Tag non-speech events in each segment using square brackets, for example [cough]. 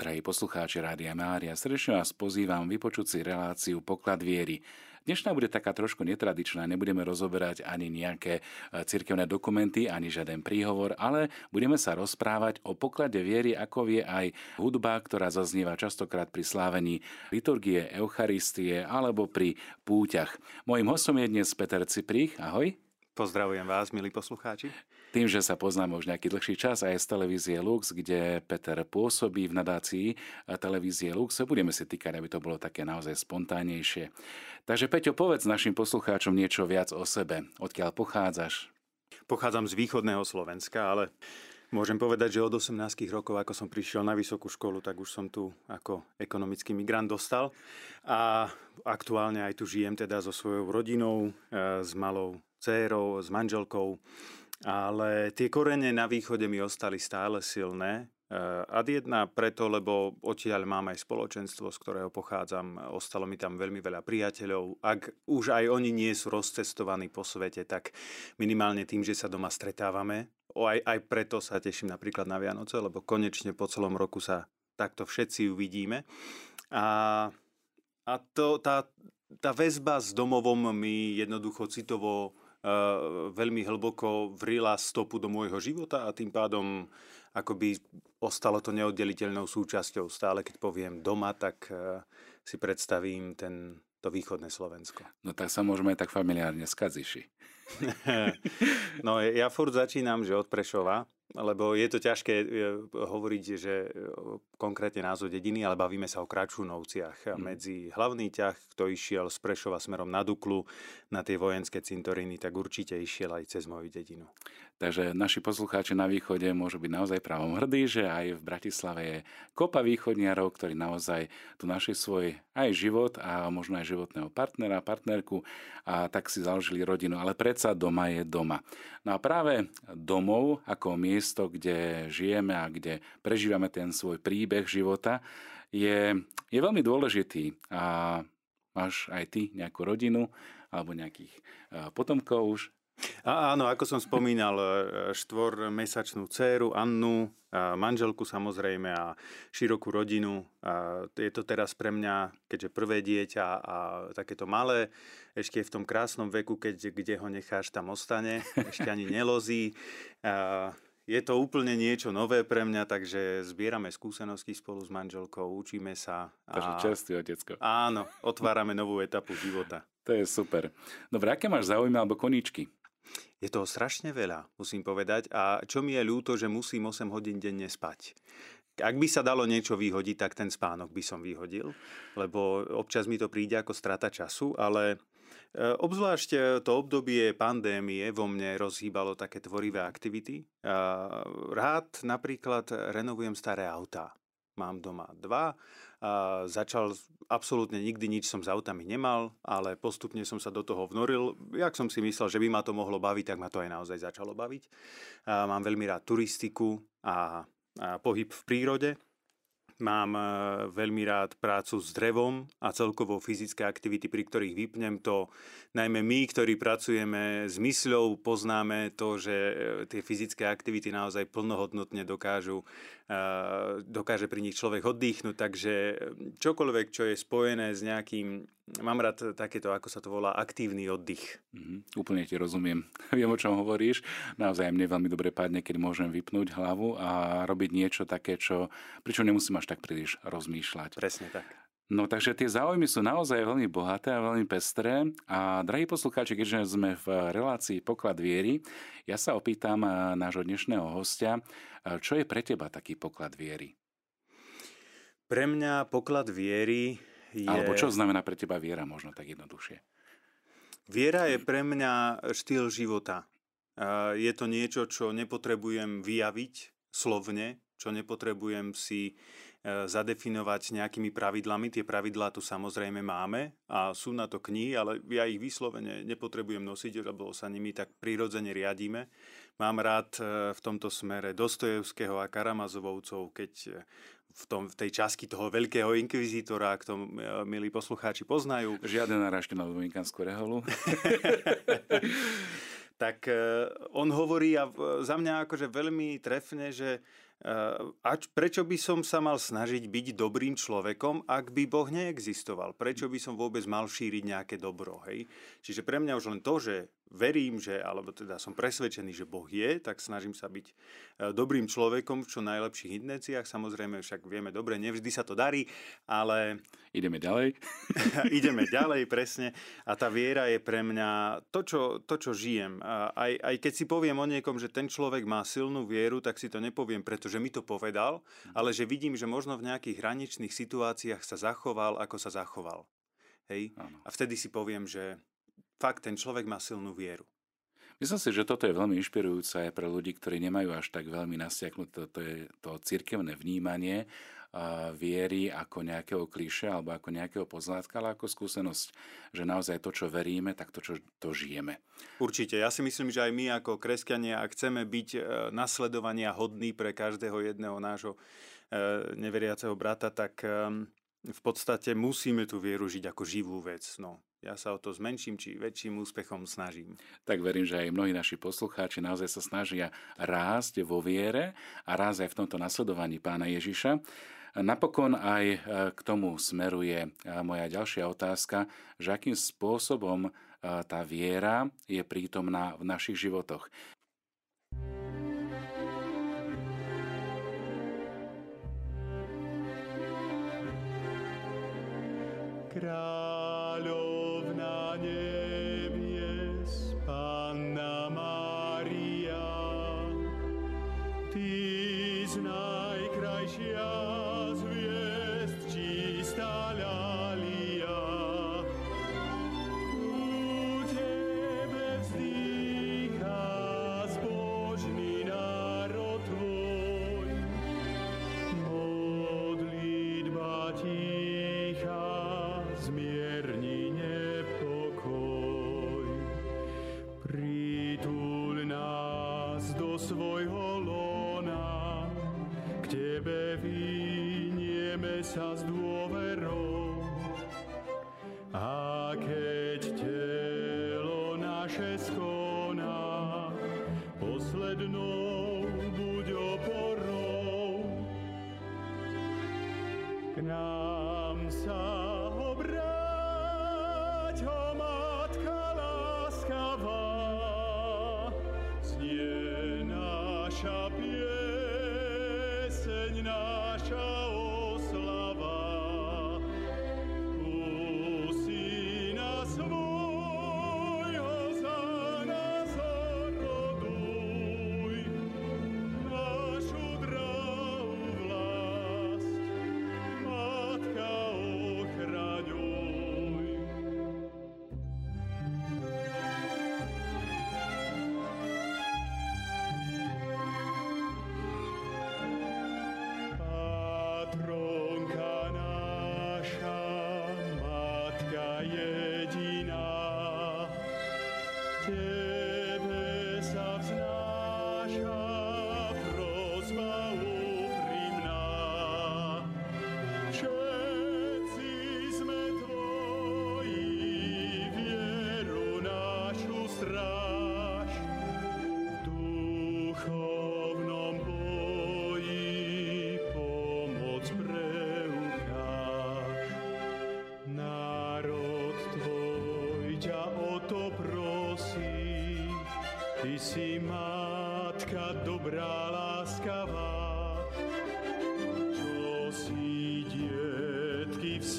Drahí poslucháči Rádia Mária, srdečne vás pozývam vypočuť si reláciu Poklad viery. Dnešná bude taká trošku netradičná, nebudeme rozoberať ani nejaké e, cirkevné dokumenty, ani žiaden príhovor, ale budeme sa rozprávať o poklade viery, ako vie aj hudba, ktorá zaznieva častokrát pri slávení liturgie, Eucharistie alebo pri púťach. Mojím hostom je dnes Peter Ciprich. Ahoj. Pozdravujem vás, milí poslucháči. Tým, že sa poznáme už nejaký dlhší čas aj z televízie Lux, kde Peter pôsobí v nadácii televízie Lux, budeme si týkať, aby to bolo také naozaj spontánnejšie. Takže Peťo, povedz našim poslucháčom niečo viac o sebe. Odkiaľ pochádzaš? Pochádzam z východného Slovenska, ale Môžem povedať, že od 18 rokov, ako som prišiel na vysokú školu, tak už som tu ako ekonomický migrant dostal. A aktuálne aj tu žijem teda so svojou rodinou, e, s malou dcérou, s manželkou. Ale tie korene na východe mi ostali stále silné. Eh, ad jedna preto, lebo odtiaľ mám aj spoločenstvo, z ktorého pochádzam. Ostalo mi tam veľmi veľa priateľov. Ak už aj oni nie sú rozcestovaní po svete, tak minimálne tým, že sa doma stretávame. Aj, aj preto sa teším napríklad na Vianoce, lebo konečne po celom roku sa takto všetci uvidíme. A, a to, tá, tá väzba s domovom mi jednoducho citovo veľmi hlboko vrila stopu do môjho života a tým pádom akoby ostalo to neoddeliteľnou súčasťou. Stále keď poviem doma, tak si predstavím ten, to východné Slovensko. No tak sa môžeme tak familiárne skaziši. [laughs] no ja furt začínam, že od Prešova, lebo je to ťažké e, hovoriť, že e, konkrétne názov dediny, ale bavíme sa o Kračunovciach. Mm. Medzi hlavný ťah, kto išiel z Prešova smerom na Duklu, na tie vojenské cintoriny, tak určite išiel aj cez moju dedinu. Takže naši poslucháči na východe môžu byť naozaj pravom hrdí, že aj v Bratislave je kopa východniarov, ktorí naozaj tu našli svoj aj život a možno aj životného partnera, partnerku a tak si založili rodinu. Ale predsa doma je doma. No a práve domov ako miesto, kde žijeme a kde prežívame ten svoj príbeh života, je, je veľmi dôležitý. A máš aj ty nejakú rodinu alebo nejakých potomkov už a áno, ako som spomínal, e, štvormesačnú dceru Annu, a manželku samozrejme a širokú rodinu. A je to teraz pre mňa, keďže prvé dieťa a takéto malé, ešte v tom krásnom veku, keď, kde ho necháš, tam ostane, ešte ani nelozí. A je to úplne niečo nové pre mňa, takže zbierame skúsenosti spolu s manželkou, učíme sa. Takže čerstvý otecko. Áno, otvárame novú etapu života. To je super. Dobre, aké máš záujmy alebo koníčky? Je toho strašne veľa, musím povedať. A čo mi je ľúto, že musím 8 hodín denne spať. Ak by sa dalo niečo vyhodiť, tak ten spánok by som vyhodil, lebo občas mi to príde ako strata času, ale e, Obzvlášť e, to obdobie pandémie vo mne rozhýbalo také tvorivé aktivity. Rád napríklad renovujem staré autá. Mám doma dva a začal, absolútne nikdy nič som s autami nemal, ale postupne som sa do toho vnoril. Jak som si myslel, že by ma to mohlo baviť, tak ma to aj naozaj začalo baviť. A mám veľmi rád turistiku a, a pohyb v prírode. Mám e, veľmi rád prácu s drevom a celkovo fyzické aktivity, pri ktorých vypnem to. Najmä my, ktorí pracujeme s mysľou, poznáme to, že e, tie fyzické aktivity naozaj plnohodnotne dokážu, e, dokáže pri nich človek oddychnúť. Takže čokoľvek, čo je spojené s nejakým Mám rád takéto, ako sa to volá, aktívny oddych. Mm, úplne ti rozumiem. [laughs] Viem, o čom hovoríš. Naozaj mne veľmi dobre padne, keď môžem vypnúť hlavu a robiť niečo také, čo, pričom nemusím až tak príliš rozmýšľať. Presne tak. No takže tie záujmy sú naozaj veľmi bohaté a veľmi pestré. A drahí poslucháči, keďže sme v relácii Poklad viery, ja sa opýtam nášho dnešného hostia, čo je pre teba taký poklad viery? Pre mňa poklad viery je... Alebo čo znamená pre teba viera, možno tak jednoduchšie? Viera je pre mňa štýl života. Je to niečo, čo nepotrebujem vyjaviť slovne, čo nepotrebujem si e, zadefinovať nejakými pravidlami. Tie pravidlá tu samozrejme máme a sú na to knihy, ale ja ich vyslovene nepotrebujem nosiť, lebo sa nimi tak prirodzene riadíme. Mám rád e, v tomto smere Dostojevského a Karamazovovcov, keď e, v, tom, v tej časti toho veľkého inkvizítora, ak to e, milí poslucháči poznajú. Žiadne narážky na Dominikánsku reholu. [laughs] tak on hovorí a za mňa akože veľmi trefne, že a prečo by som sa mal snažiť byť dobrým človekom, ak by Boh neexistoval? Prečo by som vôbec mal šíriť nejaké dobro? Hej? Čiže pre mňa už len to, že verím, že, alebo teda som presvedčený, že Boh je, tak snažím sa byť e, dobrým človekom v čo najlepších intenciách. Samozrejme, však vieme dobre, nevždy sa to darí, ale... [laughs] Ideme ďalej. [laughs] ideme [laughs] ďalej, presne. A tá viera je pre mňa to, čo, to, čo žijem. Aj, aj keď si poviem o niekom, že ten človek má silnú vieru, tak si to nepoviem, pretože mi to povedal, ale že vidím, že možno v nejakých hraničných situáciách sa zachoval, ako sa zachoval. Hej? A vtedy si poviem, že fakt ten človek má silnú vieru. Myslím si, že toto je veľmi inšpirujúce aj pre ľudí, ktorí nemajú až tak veľmi nasiaknuté to, je to cirkevné vnímanie a viery ako nejakého kliše alebo ako nejakého pozlátka, ale ako skúsenosť, že naozaj to, čo veríme, tak to, čo to žijeme. Určite. Ja si myslím, že aj my ako kresťania, ak chceme byť e, nasledovania hodný pre každého jedného nášho e, neveriaceho brata, tak v podstate musíme tú vieru žiť ako živú vec. No, ja sa o to s menším či väčším úspechom snažím. Tak verím, že aj mnohí naši poslucháči naozaj sa snažia rásť vo viere a rásť aj v tomto nasledovaní pána Ježiša. Napokon aj e, k tomu smeruje e, moja ďalšia otázka, že akým spôsobom e, tá viera je prítomná v našich životoch. Oh.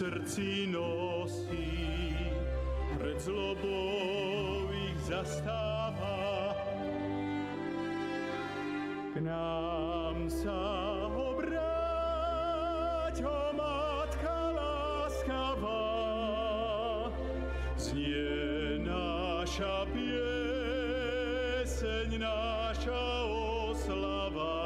Srdci nosí, pred zlobou ich zastáva. K nám sa obráť, o Matka láskavá, znie naša pieseň, naša Znie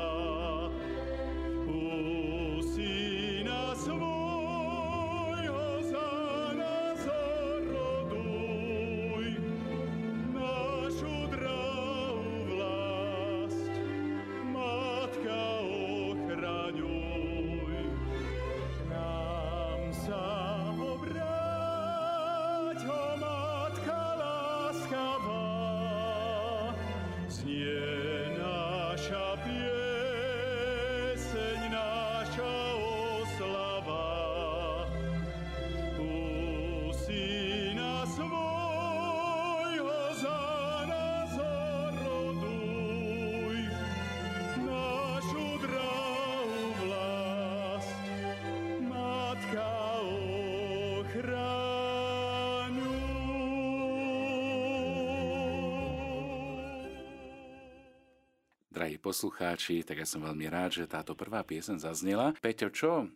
poslucháči, tak ja som veľmi rád, že táto prvá piesen zaznela. Peťo, čo e,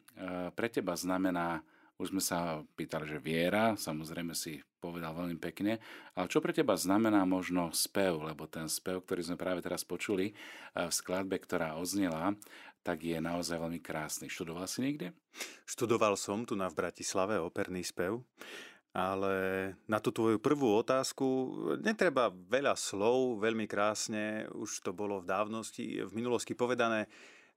pre teba znamená už sme sa pýtali, že viera, samozrejme si povedal veľmi pekne, ale čo pre teba znamená možno spev, lebo ten spev, ktorý sme práve teraz počuli e, v skladbe, ktorá odznela, tak je naozaj veľmi krásny. Študoval si niekde? Študoval som tu na v Bratislave operný spev, ale na tú tvoju prvú otázku netreba veľa slov, veľmi krásne, už to bolo v dávnosti, v minulosti povedané,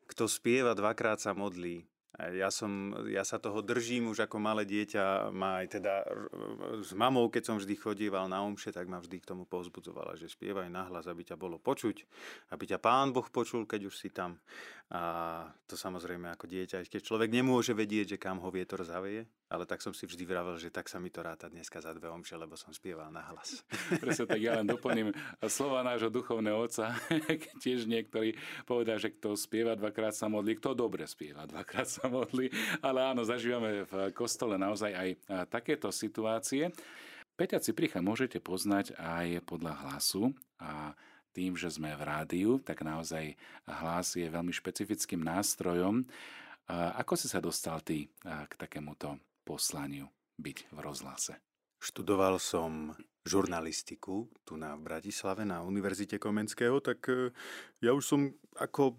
kto spieva dvakrát sa modlí. Ja, som, ja sa toho držím už ako malé dieťa. Má aj teda s mamou, keď som vždy chodíval na omše, tak ma vždy k tomu povzbudzovala, že spievaj nahlas, aby ťa bolo počuť, aby ťa pán Boh počul, keď už si tam. A to samozrejme ako dieťa, keď človek nemôže vedieť, že kam ho vietor zavie, ale tak som si vždy vravel, že tak sa mi to ráta dneska za dve omše, lebo som spieval nahlas. [laughs] Presne tak ja len doplním slova nášho duchovného otca, [laughs] tiež niektorí povedal, že kto spieva dvakrát sa modlí, kto dobre spieva dvakrát sa modlí, ale áno, zažívame v kostole naozaj aj takéto situácie. Peťa Cipricha môžete poznať aj podľa hlasu a tým, že sme v rádiu, tak naozaj hlas je veľmi špecifickým nástrojom. Ako si sa dostal ty k takémuto poslaniu byť v rozhlase? Študoval som žurnalistiku tu na Bratislave na Univerzite Komenského, tak e, ja už som ako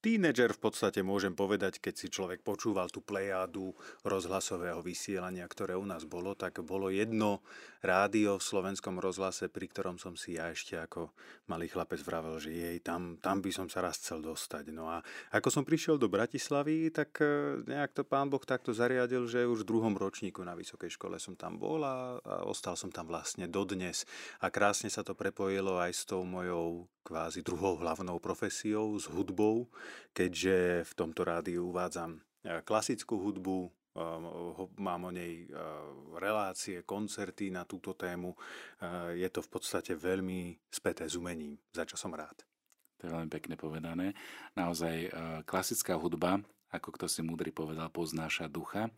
tínedžer v podstate môžem povedať, keď si človek počúval tú plejádu rozhlasového vysielania, ktoré u nás bolo, tak bolo jedno rádio v slovenskom rozhlase, pri ktorom som si ja ešte ako malý chlapec vravel, že jej, tam, tam by som sa raz chcel dostať. No a ako som prišiel do Bratislavy, tak e, nejak to pán Boh takto zariadil, že už v druhom ročníku na vysokej škole som tam bol a, a ostal som tam vlastne dodnes. A krásne sa to prepojilo aj s tou mojou kvázi druhou hlavnou profesiou, s hudbou, keďže v tomto rádiu uvádzam e, klasickú hudbu, e, mám o nej e, relácie, koncerty na túto tému. Je to v podstate veľmi späté s umením, za čo som rád. To je veľmi pekne povedané. Naozaj klasická hudba, ako kto si múdry povedal, poznáša ducha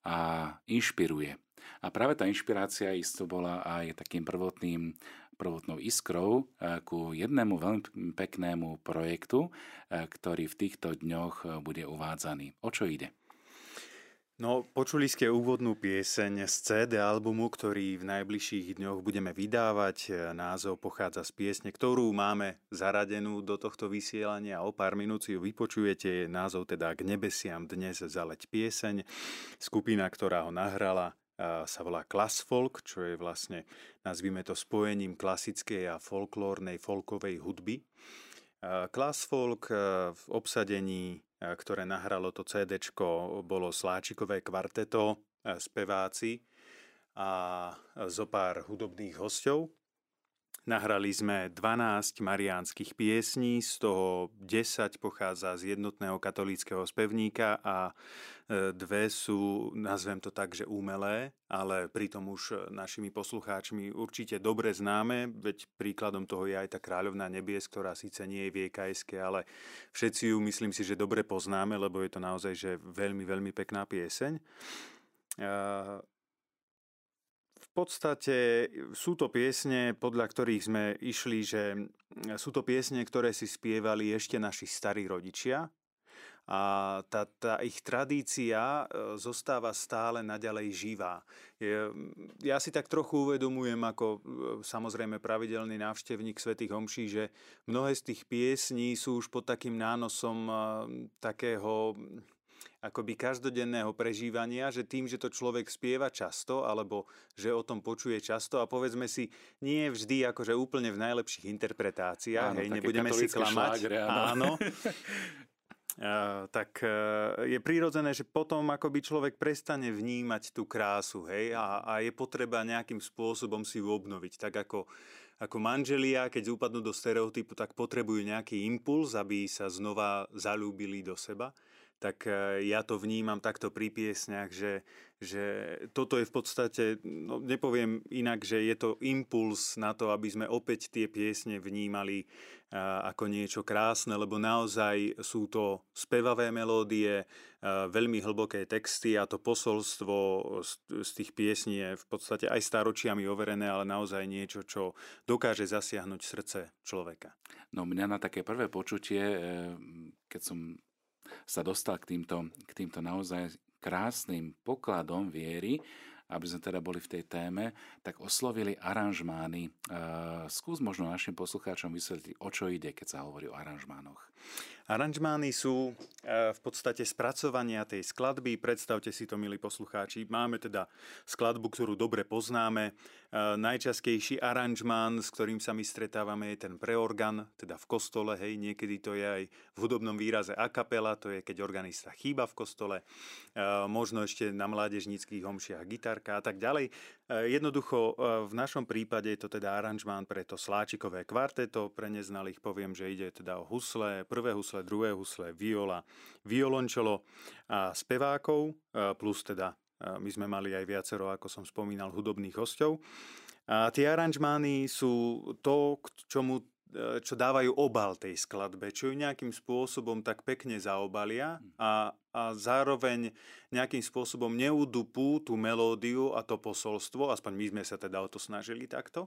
a inšpiruje. A práve tá inšpirácia isto bola aj takým prvotným prvotnou iskrou eh, ku jednému veľmi peknému projektu, eh, ktorý v týchto dňoch eh, bude uvádzaný. O čo ide? No, počuli ste úvodnú pieseň z CD albumu, ktorý v najbližších dňoch budeme vydávať. Názov pochádza z piesne, ktorú máme zaradenú do tohto vysielania. O pár minút si ju vypočujete. Názov teda K nebesiam dnes zaleť pieseň. Skupina, ktorá ho nahrala, sa volá Klasfolk, čo je vlastne, nazvime to spojením klasickej a folklórnej folkovej hudby. Klasfolk v obsadení, ktoré nahralo to CD, bolo Sláčikové kvarteto, speváci a zo pár hudobných hostov. Nahrali sme 12 mariánskych piesní, z toho 10 pochádza z jednotného katolíckého spevníka a e, dve sú, nazvem to tak, že umelé, ale pritom už našimi poslucháčmi určite dobre známe, veď príkladom toho je aj tá Kráľovná nebies, ktorá síce nie je viekajské, ale všetci ju myslím si, že dobre poznáme, lebo je to naozaj že veľmi, veľmi pekná pieseň podstate sú to piesne, podľa ktorých sme išli, že sú to piesne, ktoré si spievali ešte naši starí rodičia a tá, tá ich tradícia e, zostáva stále naďalej živá. Ja si tak trochu uvedomujem ako e, samozrejme pravidelný návštevník Svetých Homší, že mnohé z tých piesní sú už pod takým nánosom e, takého akoby každodenného prežívania, že tým, že to človek spieva často, alebo že o tom počuje často a povedzme si, nie vždy akože úplne v najlepších interpretáciách, áno, hej, nebudeme si klamať. Šlágre, áno. áno. [laughs] Uh, tak uh, je prirodzené, že potom akoby človek prestane vnímať tú krásu, hej, a, a je potreba nejakým spôsobom si ju obnoviť. Tak ako, ako manželia, keď upadnú do stereotypu, tak potrebujú nejaký impuls, aby sa znova zalúbili do seba tak e, ja to vnímam takto pri piesňach, že, že toto je v podstate, no nepoviem inak, že je to impuls na to, aby sme opäť tie piesne vnímali ako niečo krásne, lebo naozaj sú to spevavé melódie, veľmi hlboké texty a to posolstvo z tých piesní je v podstate aj staročiami overené, ale naozaj niečo, čo dokáže zasiahnuť srdce človeka. No mňa na také prvé počutie, e, keď som sa dostal k týmto, k týmto naozaj krásnym pokladom viery, aby sme teda boli v tej téme, tak oslovili aranžmány. Skús možno našim poslucháčom vysvetliť, o čo ide, keď sa hovorí o aranžmánoch. Aranžmány sú e, v podstate spracovania tej skladby. Predstavte si to, milí poslucháči. Máme teda skladbu, ktorú dobre poznáme. E, najčastejší aranžmán, s ktorým sa my stretávame, je ten preorgan, teda v kostole. Hej, niekedy to je aj v hudobnom výraze a kapela, to je keď organista chýba v kostole. E, možno ešte na mládežníckých homšiach gitarka a tak ďalej. Jednoducho v našom prípade je to teda aranžmán pre to sláčikové kvarteto. Pre neznalých poviem, že ide teda o husle, prvé husle husle, druhé husle, viola, violončelo a spevákov, plus teda my sme mali aj viacero, ako som spomínal, hudobných hostov. A tie aranžmány sú to, k čomu e, čo dávajú obal tej skladbe, čo ju nejakým spôsobom tak pekne zaobalia a, a zároveň nejakým spôsobom neudupú tú melódiu a to posolstvo, aspoň my sme sa teda o to snažili takto,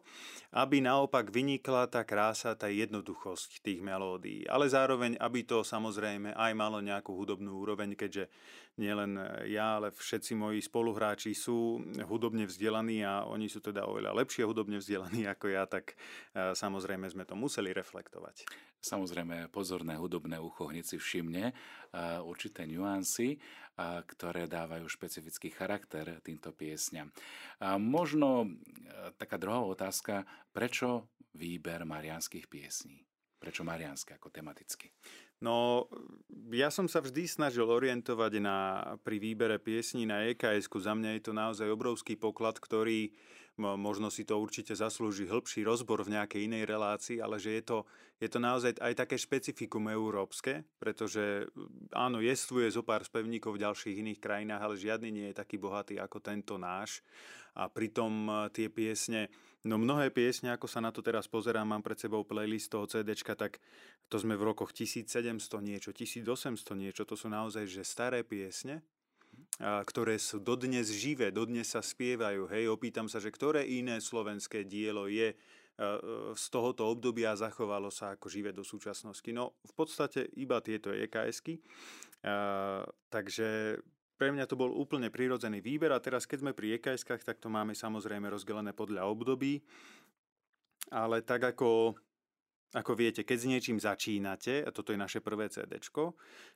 aby naopak vynikla tá krása, tá jednoduchosť tých melódií. Ale zároveň, aby to samozrejme aj malo nejakú hudobnú úroveň, keďže nielen ja, ale všetci moji spoluhráči sú hudobne vzdelaní a oni sú teda oveľa lepšie hudobne vzdelaní ako ja, tak e, samozrejme sme to museli reflektovať. Samozrejme, pozorné hudobné ucho hneď si všimne určité nuancy, ktoré dávajú špecifický charakter týmto piesňam. Možno uh, taká druhá otázka, prečo výber marianských piesní? Prečo marianské ako tematicky? No, ja som sa vždy snažil orientovať na, pri výbere piesní na EKS. Za mňa je to naozaj obrovský poklad, ktorý možno si to určite zaslúži hĺbší rozbor v nejakej inej relácii, ale že je to, je to naozaj aj také špecifikum európske, pretože áno, jestvuje zo pár spevníkov v ďalších iných krajinách, ale žiadny nie je taký bohatý ako tento náš. A pritom tie piesne, no mnohé piesne, ako sa na to teraz pozerám, mám pred sebou playlist toho CDčka, tak to sme v rokoch 1700 niečo, 1800 niečo, to sú naozaj že staré piesne, ktoré sú dodnes živé, dodnes sa spievajú. Hej, opýtam sa, že ktoré iné slovenské dielo je z tohoto obdobia zachovalo sa ako živé do súčasnosti. No v podstate iba tieto EKSky. Takže pre mňa to bol úplne prirodzený výber a teraz keď sme pri eks tak to máme samozrejme rozdelené podľa období. Ale tak ako, ako viete, keď s niečím začínate, a toto je naše prvé CD,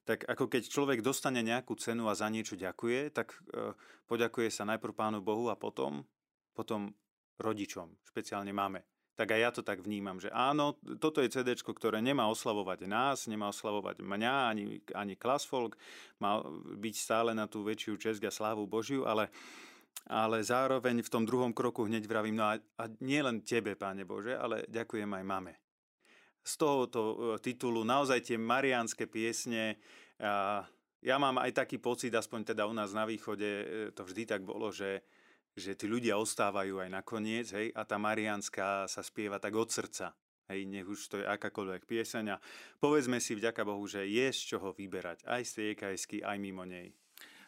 tak ako keď človek dostane nejakú cenu a za niečo ďakuje, tak e, poďakuje sa najprv Pánu Bohu a potom, potom rodičom, špeciálne máme tak aj ja to tak vnímam, že áno, toto je CD, ktoré nemá oslavovať nás, nemá oslavovať mňa, ani, ani Klasfolk, má byť stále na tú väčšiu česť a slávu Božiu, ale, ale zároveň v tom druhom kroku hneď vravím, no a, a nie len tebe, Páne Bože, ale ďakujem aj mame. Z tohoto e, titulu naozaj tie mariánske piesne, ja mám aj taký pocit, aspoň teda u nás na východe e, to vždy tak bolo, že že tí ľudia ostávajú aj nakoniec, hej, a tá Marianská sa spieva tak od srdca. Hej, nech už to je akákoľvek pieseň a povedzme si vďaka Bohu, že je z čoho vyberať aj z tej aj mimo nej.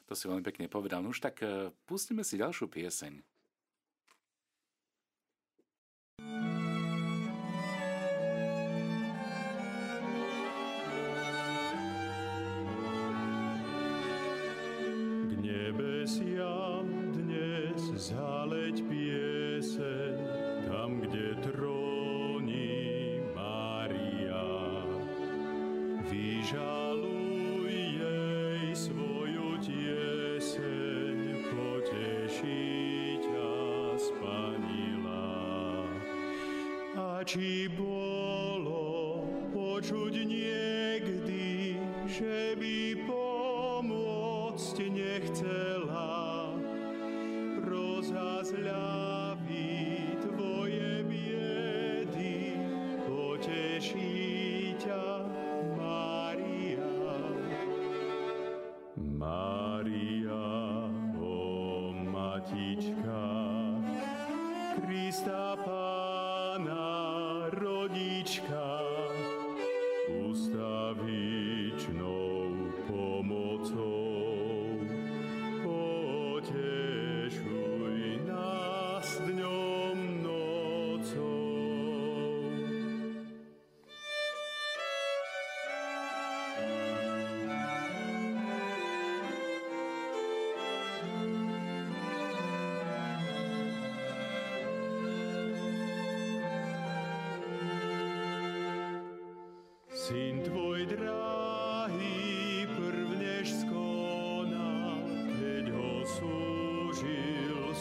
To si veľmi pekne povedal. No už tak uh, pustíme si ďalšiu pieseň. K nebesiam zaleť pieseň tam, kde tróni Maria. Vyžaluj jej svoju tieseň, poteší ťa spanila. A či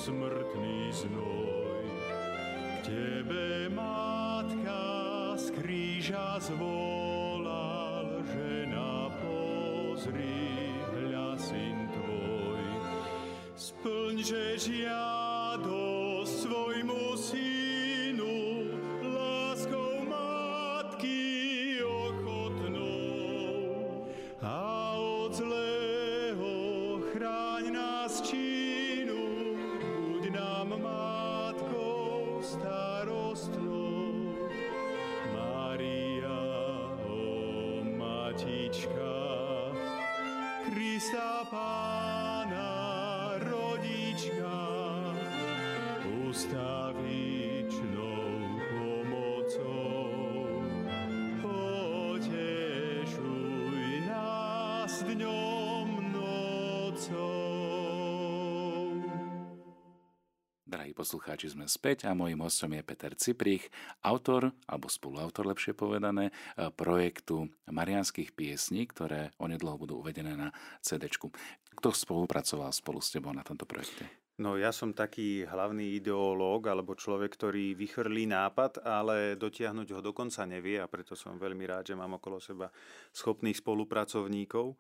smrtný znoj. K tebe matka z kríža zvolal, žena pozri, hľa syn tvoj. Splň, že žiadosť ustavičnou pomocou. Potešuj nás dňom, nocou. Drahí poslucháči, sme späť a môjim hostom je Peter Ciprich, autor, alebo spoluautor lepšie povedané, e, projektu Marianských piesní, ktoré onedlho budú uvedené na CD. Kto spolupracoval spolu s tebou na tomto projekte? No ja som taký hlavný ideológ alebo človek, ktorý vychrlí nápad, ale dotiahnuť ho dokonca nevie a preto som veľmi rád, že mám okolo seba schopných spolupracovníkov.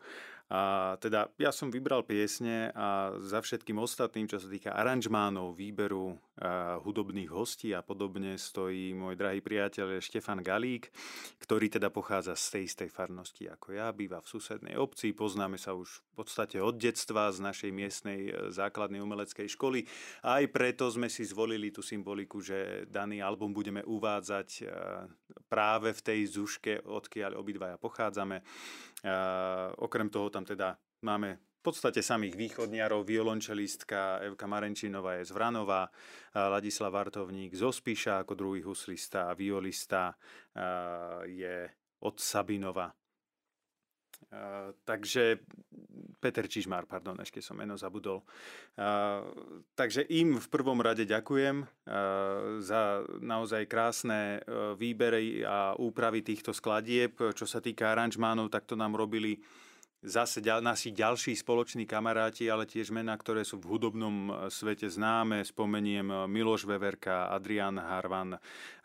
A teda ja som vybral piesne a za všetkým ostatným, čo sa týka aranžmánov, výberu hudobných hostí a podobne stojí môj drahý priateľ Štefan Galík, ktorý teda pochádza z tej istej farnosti ako ja, býva v susednej obci, poznáme sa už v podstate od detstva z našej miestnej e, základnej umeleckej školy. Aj preto sme si zvolili tú symboliku, že daný album budeme uvádzať e, práve v tej zuške, odkiaľ obidvaja pochádzame. A okrem toho tam teda máme v podstate samých východniarov, violončelistka Evka Marenčinová je z Vranova, Ladislav Vartovník z Ospiša ako druhý huslista a violista je od Sabinova. Takže Peter Čižmár, pardon, ešte som meno zabudol. Takže im v prvom rade ďakujem za naozaj krásne výbery a úpravy týchto skladieb. Čo sa týka aranžmánov, tak to nám robili zase ďal, naši ďalší spoloční kamaráti, ale tiež mená, ktoré sú v hudobnom svete známe. Spomeniem Miloš Veverka, Adrian Harvan,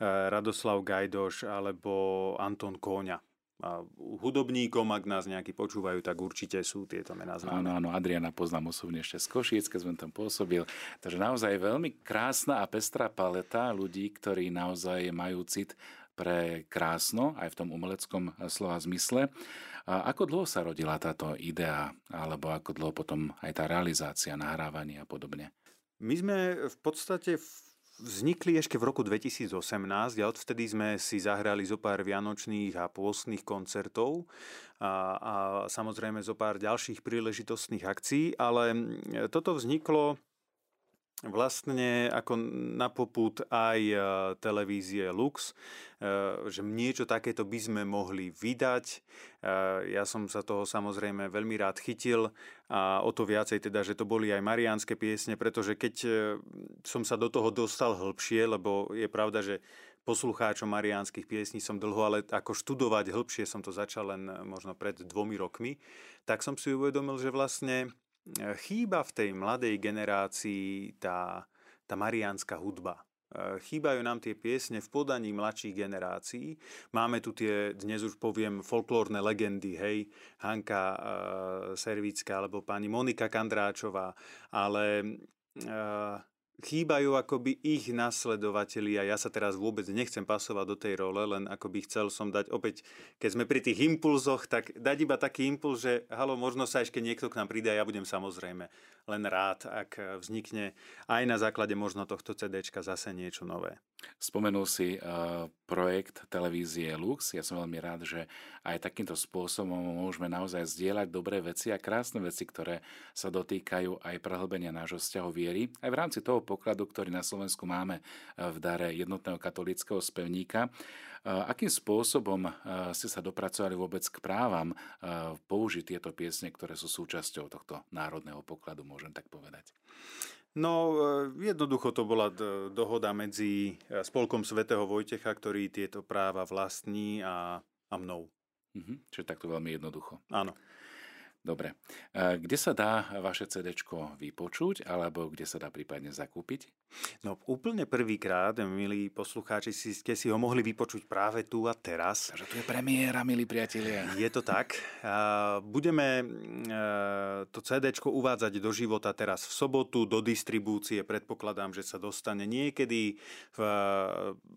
Radoslav Gajdoš alebo Anton Kóňa a hudobníkom, ak nás nejakí počúvajú, tak určite sú tieto mená známe. Áno, áno, Adriana poznám osobne ešte z Košiec, keď som tam pôsobil. Takže naozaj veľmi krásna a pestrá paleta ľudí, ktorí naozaj majú cit pre krásno, aj v tom umeleckom slova zmysle. A ako dlho sa rodila táto idea, alebo ako dlho potom aj tá realizácia, nahrávanie a podobne? My sme v podstate vznikli ešte v roku 2018 a odvtedy sme si zahrali zo pár vianočných a pôstnych koncertov a, a samozrejme zo pár ďalších príležitostných akcií, ale toto vzniklo vlastne ako na poput aj e, televízie Lux, e, že niečo takéto by sme mohli vydať. E, ja som sa toho samozrejme veľmi rád chytil a o to viacej teda, že to boli aj mariánske piesne, pretože keď som sa do toho dostal hĺbšie, lebo je pravda, že poslucháčom mariánskych piesní som dlho, ale ako študovať hĺbšie som to začal len možno pred dvomi rokmi, tak som si uvedomil, že vlastne chýba v tej mladej generácii tá, tá mariánska hudba. Chýbajú nám tie piesne v podaní mladších generácií. Máme tu tie, dnes už poviem, folklórne legendy, hej, Hanka uh, Servická alebo pani Monika Kandráčová, ale uh, chýbajú akoby ich nasledovatelia. Ja sa teraz vôbec nechcem pasovať do tej role, len akoby chcel som dať opäť, keď sme pri tých impulzoch, tak dať iba taký impuls, že halo, možno sa ešte niekto k nám pridá, ja budem samozrejme len rád, ak vznikne aj na základe možno tohto CDčka zase niečo nové. Spomenul si uh, projekt televízie Lux. Ja som veľmi rád, že aj takýmto spôsobom môžeme naozaj zdieľať dobré veci a krásne veci, ktoré sa dotýkajú aj prehlbenia nášho vzťahu viery. Aj v rámci toho pokladu, ktorý na Slovensku máme uh, v dare jednotného katolického spevníka. Uh, akým spôsobom ste sa dopracovali vôbec k právam použiť tieto piesne, ktoré sú súčasťou tohto národného pokladu, môžem tak povedať? No, e, jednoducho to bola dohoda medzi e, Spolkom svätého Vojtecha, ktorý tieto práva vlastní a, a mnou. Mhm, čiže takto veľmi jednoducho. Áno. Dobre. Kde sa dá vaše CD vypočuť, alebo kde sa dá prípadne zakúpiť? No úplne prvýkrát, milí poslucháči, si, ste si ho mohli vypočuť práve tu a teraz. Takže tu je premiéra, milí priatelia. Je to tak. Budeme e, to CD uvádzať do života teraz v sobotu, do distribúcie. Predpokladám, že sa dostane niekedy v,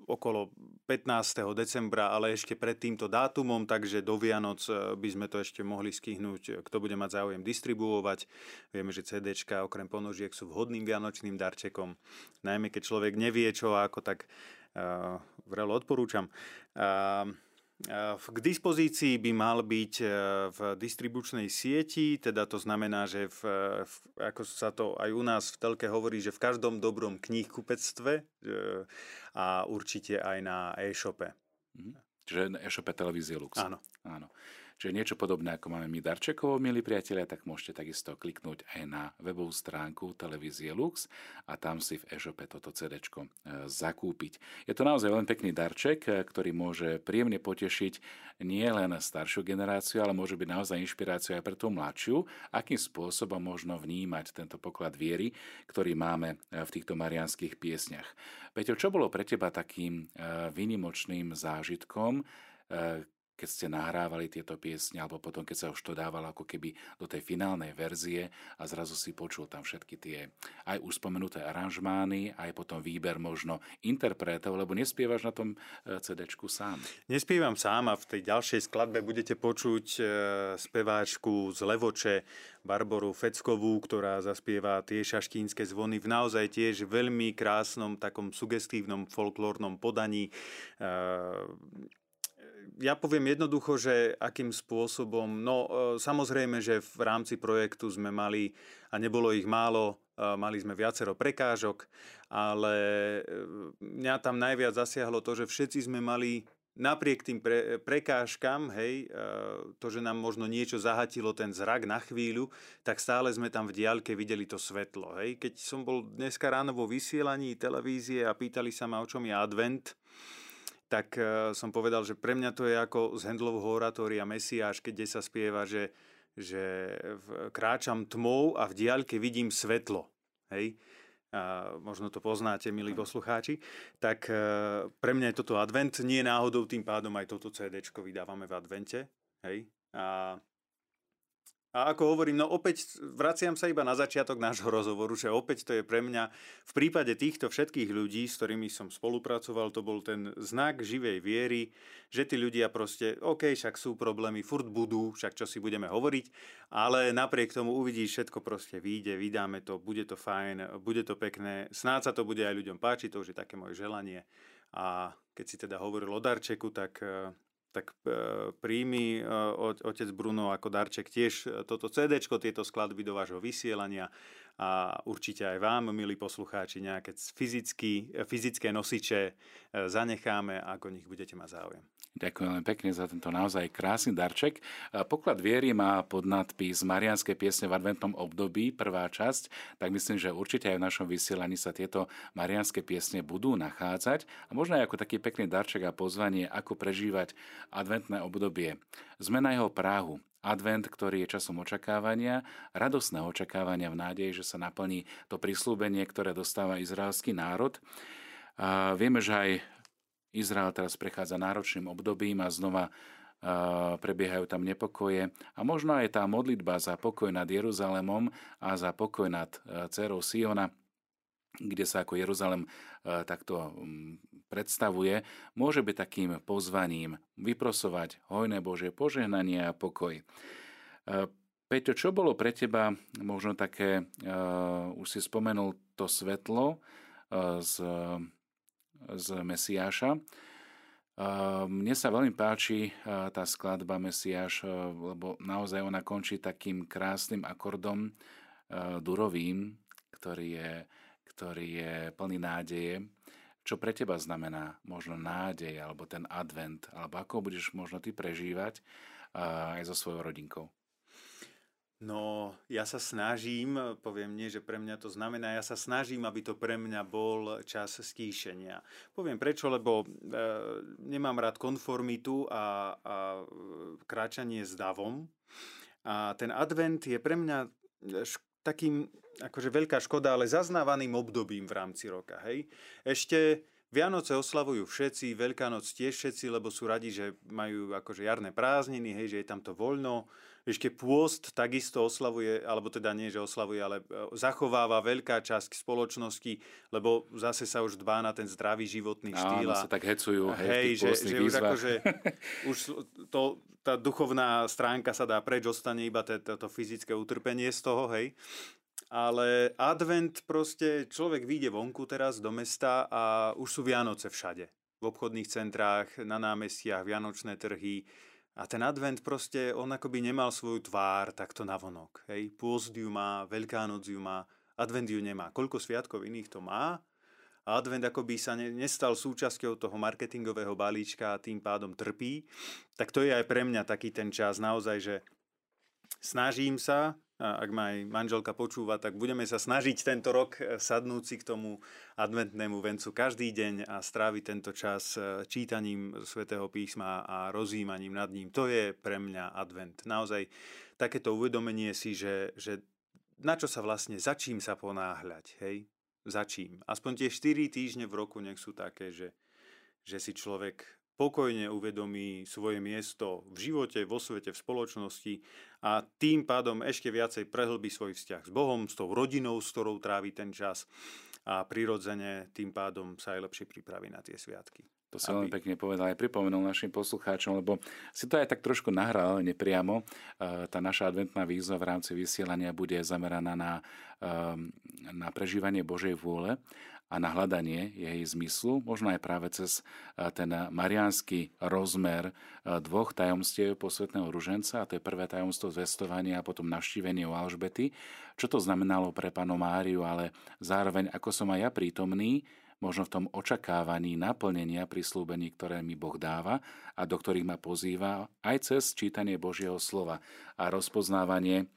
okolo 15. decembra, ale ešte pred týmto dátumom, takže do Vianoc e, by sme to ešte mohli skihnúť, kto bude mať záujem distribuovať. Vieme, že CDčka okrem ponožiek sú vhodným vianočným darčekom. Najmä keď človek nevie čo a ako, tak uh, vrelo odporúčam. Uh, k dispozícii by mal byť v distribučnej sieti, teda to znamená, že v, v, ako sa to aj u nás v telke hovorí, že v každom dobrom knihkupectve a určite aj na e-shope. Mhm. Čiže na e-shope televízie Lux. Áno. Áno. Čiže niečo podobné, ako máme my Darčekovo, milí priatelia, tak môžete takisto kliknúť aj na webovú stránku televízie Lux a tam si v e-shope toto CD e, zakúpiť. Je to naozaj len pekný darček, e, ktorý môže príjemne potešiť nie len staršiu generáciu, ale môže byť naozaj inšpiráciou aj pre tú mladšiu, akým spôsobom možno vnímať tento poklad viery, ktorý máme e, v týchto marianských piesniach. Peťo, čo bolo pre teba takým výnimočným zážitkom, keď ste nahrávali tieto piesne, alebo potom, keď sa už to dávalo ako keby do tej finálnej verzie a zrazu si počul tam všetky tie aj už spomenuté aranžmány, aj potom výber možno interpretov, lebo nespievaš na tom e, cd sám. Nespievam sám a v tej ďalšej skladbe budete počuť e, speváčku z Levoče, Barboru Feckovú, ktorá zaspieva tie šaštínske zvony v naozaj tiež veľmi krásnom, takom sugestívnom folklórnom podaní. Ja poviem jednoducho, že akým spôsobom, no e, samozrejme, že v rámci projektu sme mali, a nebolo ich málo, e, mali sme viacero prekážok, ale e, mňa tam najviac zasiahlo to, že všetci sme mali napriek tým pre, prekážkam, hej, to, že nám možno niečo zahatilo ten zrak na chvíľu, tak stále sme tam v diaľke videli to svetlo. Hej. Keď som bol dneska ráno vo vysielaní televízie a pýtali sa ma, o čom je advent, tak uh, som povedal, že pre mňa to je ako z Hendlovho oratória Mesiáš, keď sa spieva, že, že kráčam tmou a v diaľke vidím svetlo. Hej? A možno to poznáte, milí poslucháči. Tak uh, pre mňa je toto advent, nie náhodou tým pádom aj toto CD vydávame v advente. Hej? A a ako hovorím, no opäť vraciam sa iba na začiatok nášho rozhovoru, že opäť to je pre mňa v prípade týchto všetkých ľudí, s ktorými som spolupracoval, to bol ten znak živej viery, že tí ľudia proste, OK, však sú problémy, furt budú, však čo si budeme hovoriť, ale napriek tomu uvidíš, všetko proste vyjde, vydáme to, bude to fajn, bude to pekné, snáď sa to bude aj ľuďom páčiť, to už je také moje želanie. A keď si teda hovoril o darčeku, tak tak e, príjmi e, otec Bruno ako darček tiež e, toto CD, tieto skladby do vášho vysielania a určite aj vám, milí poslucháči, nejaké fyzicky, fyzické nosiče zanecháme, ako nich budete mať záujem. Ďakujem pekne za tento naozaj krásny darček. Poklad viery má pod nadpis Marianské piesne v adventnom období, prvá časť, tak myslím, že určite aj v našom vysielaní sa tieto marianské piesne budú nachádzať a možno aj ako taký pekný darček a pozvanie, ako prežívať adventné obdobie. Sme na jeho práhu. Advent, ktorý je časom očakávania, radosného očakávania v nádeji, že sa naplní to prislúbenie, ktoré dostáva izraelský národ. A vieme, že aj Izrael teraz prechádza náročným obdobím a znova prebiehajú tam nepokoje a možno aj tá modlitba za pokoj nad Jeruzalemom a za pokoj nad dcerou Siona kde sa ako Jeruzalem e, takto predstavuje, môže byť takým pozvaním vyprosovať hojné Božie požehnanie a pokoj. E, Peťo, čo bolo pre teba možno také, už si spomenul to svetlo z, z Mesiáša. Mne sa veľmi páči tá skladba Mesiáš, lebo naozaj ona končí takým krásnym akordom durovým, ktorý je, ktorý je plný nádeje. Čo pre teba znamená možno nádej, alebo ten advent, alebo ako budeš možno ty prežívať aj so svojou rodinkou? No, ja sa snažím, poviem nie, že pre mňa to znamená, ja sa snažím, aby to pre mňa bol čas stíšenia. Poviem prečo, lebo e, nemám rád konformitu a, a kráčanie s davom. A ten advent je pre mňa š- takým, akože veľká škoda, ale zaznávaným obdobím v rámci roka. Hej? Ešte Vianoce oslavujú všetci, Veľká noc tiež všetci, lebo sú radi, že majú akože jarné prázdniny, hej, že je tam to voľno ešte pôst takisto oslavuje, alebo teda nie, že oslavuje, ale e, zachováva veľká časť spoločnosti, lebo zase sa už dbá na ten zdravý životný štýl. Áno, sa tak hecujú. Hej, hej že, že už akože, [laughs] už to, tá duchovná stránka sa dá preč, ostane iba toto fyzické utrpenie z toho, hej. Ale advent proste, človek vyjde vonku teraz do mesta a už sú Vianoce všade. V obchodných centrách, na námestiach, Vianočné trhy, a ten advent proste, on akoby nemal svoju tvár takto navonok. Hej? Pôzd ju má, Veľká noc ju má, advent ju nemá. Koľko sviatkov iných to má? A advent akoby sa ne, nestal súčasťou toho marketingového balíčka a tým pádom trpí. Tak to je aj pre mňa taký ten čas naozaj, že snažím sa ak ma aj manželka počúva, tak budeme sa snažiť tento rok e, sadnúť si k tomu adventnému vencu každý deň a stráviť tento čas e, čítaním svätého písma a rozímaním nad ním. To je pre mňa advent. Naozaj takéto uvedomenie si, že, že na čo sa vlastne, za čím sa ponáhľať, hej? Za čím. Aspoň tie 4 týždne v roku nech sú také, že, že si človek pokojne uvedomí svoje miesto v živote, vo svete, v spoločnosti a tým pádom ešte viacej prehlbí svoj vzťah s Bohom, s tou rodinou, s ktorou trávi ten čas a prirodzene tým pádom sa aj lepšie pripraví na tie sviatky. To sa veľmi pekne povedal aj pripomenul našim poslucháčom, lebo si to aj tak trošku nahral nepriamo. Tá naša adventná výzva v rámci vysielania bude zameraná na, na prežívanie Božej vôle a na hľadanie jej zmyslu, možno aj práve cez ten mariánsky rozmer dvoch tajomstiev posvetného ruženca, a to je prvé tajomstvo zvestovania a potom navštívenie u Alžbety. Čo to znamenalo pre panu Máriu, ale zároveň ako som aj ja prítomný, možno v tom očakávaní naplnenia prislúbení, ktoré mi Boh dáva a do ktorých ma pozýva aj cez čítanie Božieho slova a rozpoznávanie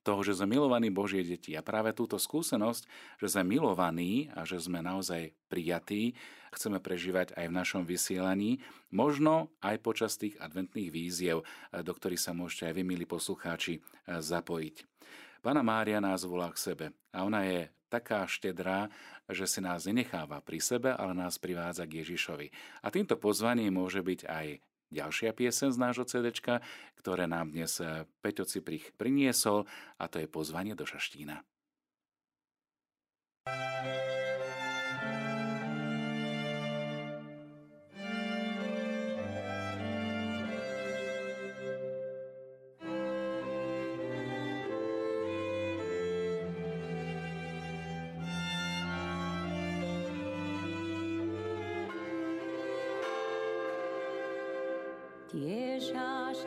toho, že sme milovaní Božie deti. A práve túto skúsenosť, že sme milovaní a že sme naozaj prijatí, chceme prežívať aj v našom vysielaní, možno aj počas tých adventných víziev, do ktorých sa môžete aj vy, milí poslucháči, zapojiť. Pána Mária nás volá k sebe a ona je taká štedrá, že si nás nenecháva pri sebe, ale nás privádza k Ježišovi. A týmto pozvaním môže byť aj ďalšia piesen z nášho CD, ktoré nám dnes eh, Peťo Ciprich priniesol a to je pozvanie do Šaštína. thank you Tiež až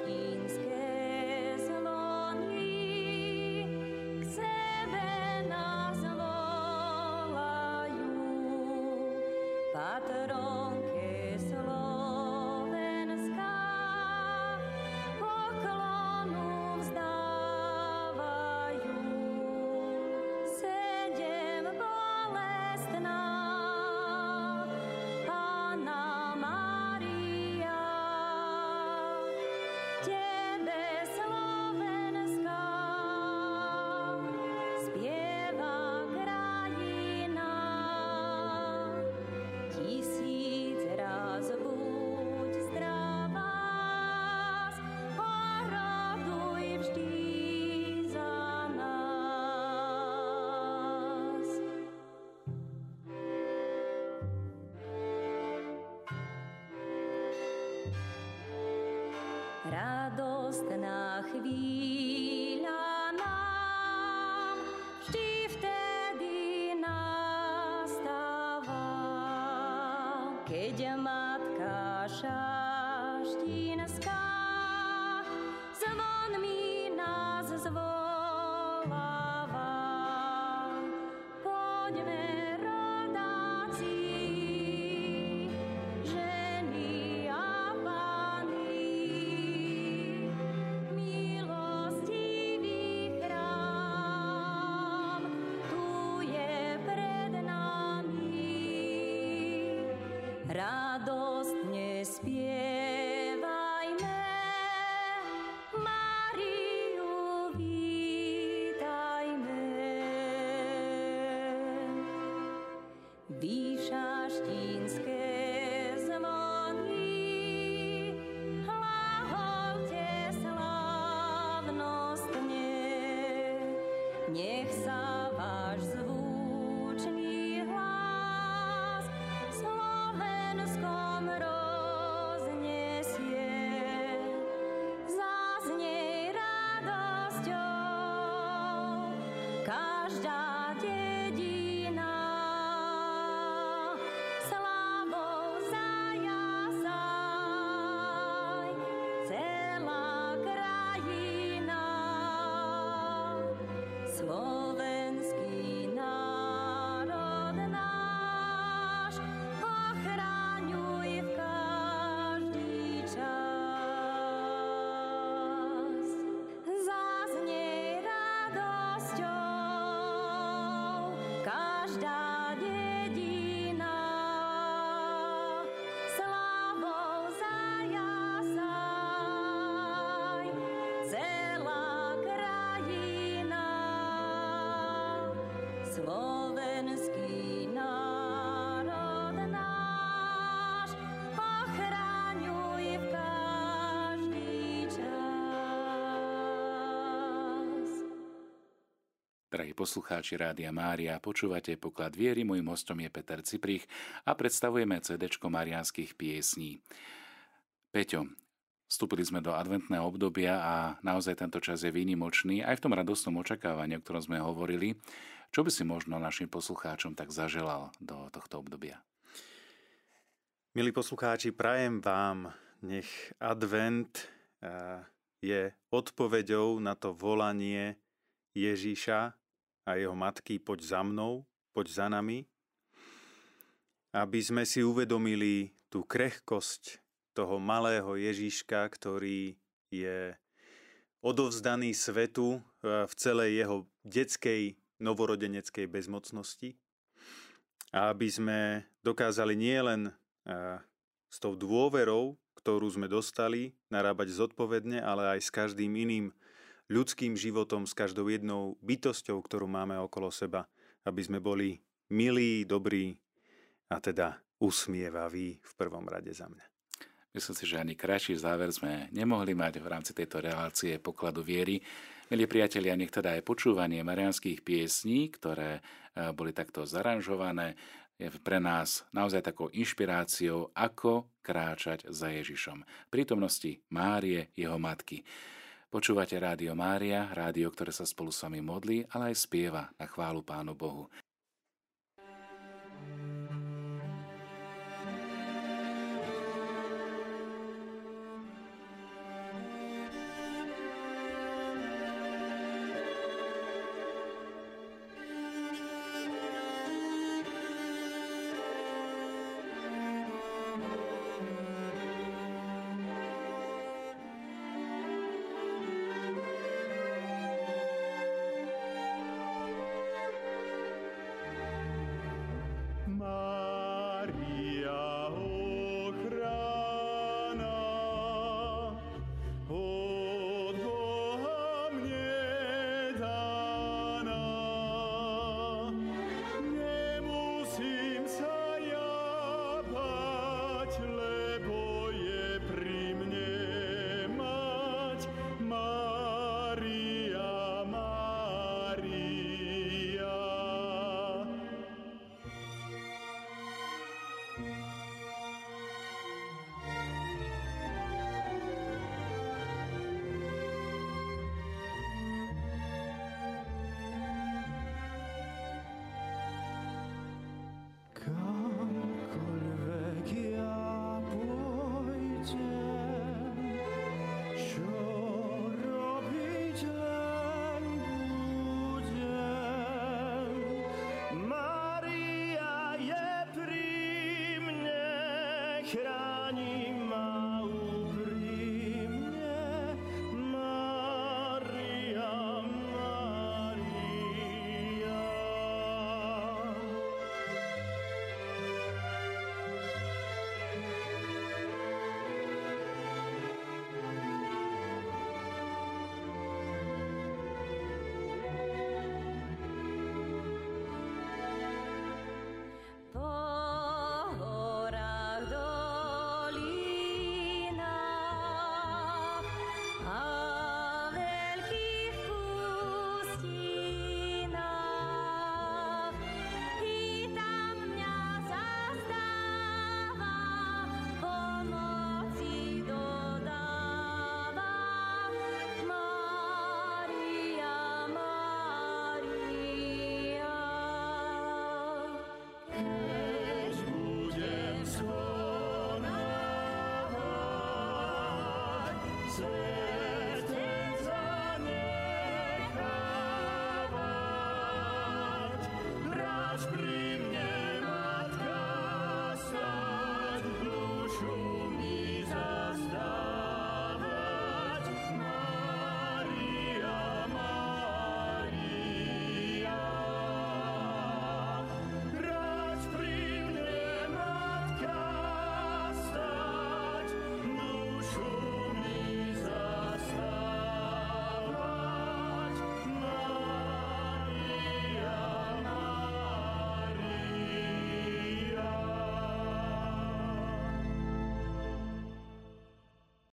keď matka Rado Drahí poslucháči Rádia Mária, počúvate poklad viery, môjim hostom je Peter Ciprich a predstavujeme CD marianských piesní. Peťo, vstúpili sme do adventného obdobia a naozaj tento čas je výnimočný aj v tom radostnom očakávaní, o ktorom sme hovorili. Čo by si možno našim poslucháčom tak zaželal do tohto obdobia? Milí poslucháči, prajem vám, nech advent eh, je odpoveďou na to volanie Ježíša a jeho matky poď za mnou, poď za nami, aby sme si uvedomili tú krehkosť toho malého Ježíška, ktorý je odovzdaný svetu eh, v celej jeho detskej novorodeneckej bezmocnosti. A aby sme dokázali nielen eh, s tou dôverou, ktorú sme dostali, narábať zodpovedne, ale aj s každým iným ľudským životom, s každou jednou bytosťou, ktorú máme okolo seba, aby sme boli milí, dobrí a teda usmievaví v prvom rade za mňa. Myslím si, že ani kratší záver sme nemohli mať v rámci tejto relácie pokladu viery. Milí priatelia, nech teda aj počúvanie marianských piesní, ktoré e, boli takto zaranžované, je pre nás naozaj takou inšpiráciou, ako kráčať za Ježišom. Prítomnosti Márie, jeho matky. Počúvate Rádio Mária, rádio, ktoré sa spolu s vami modlí, ale aj spieva na chválu Pánu Bohu.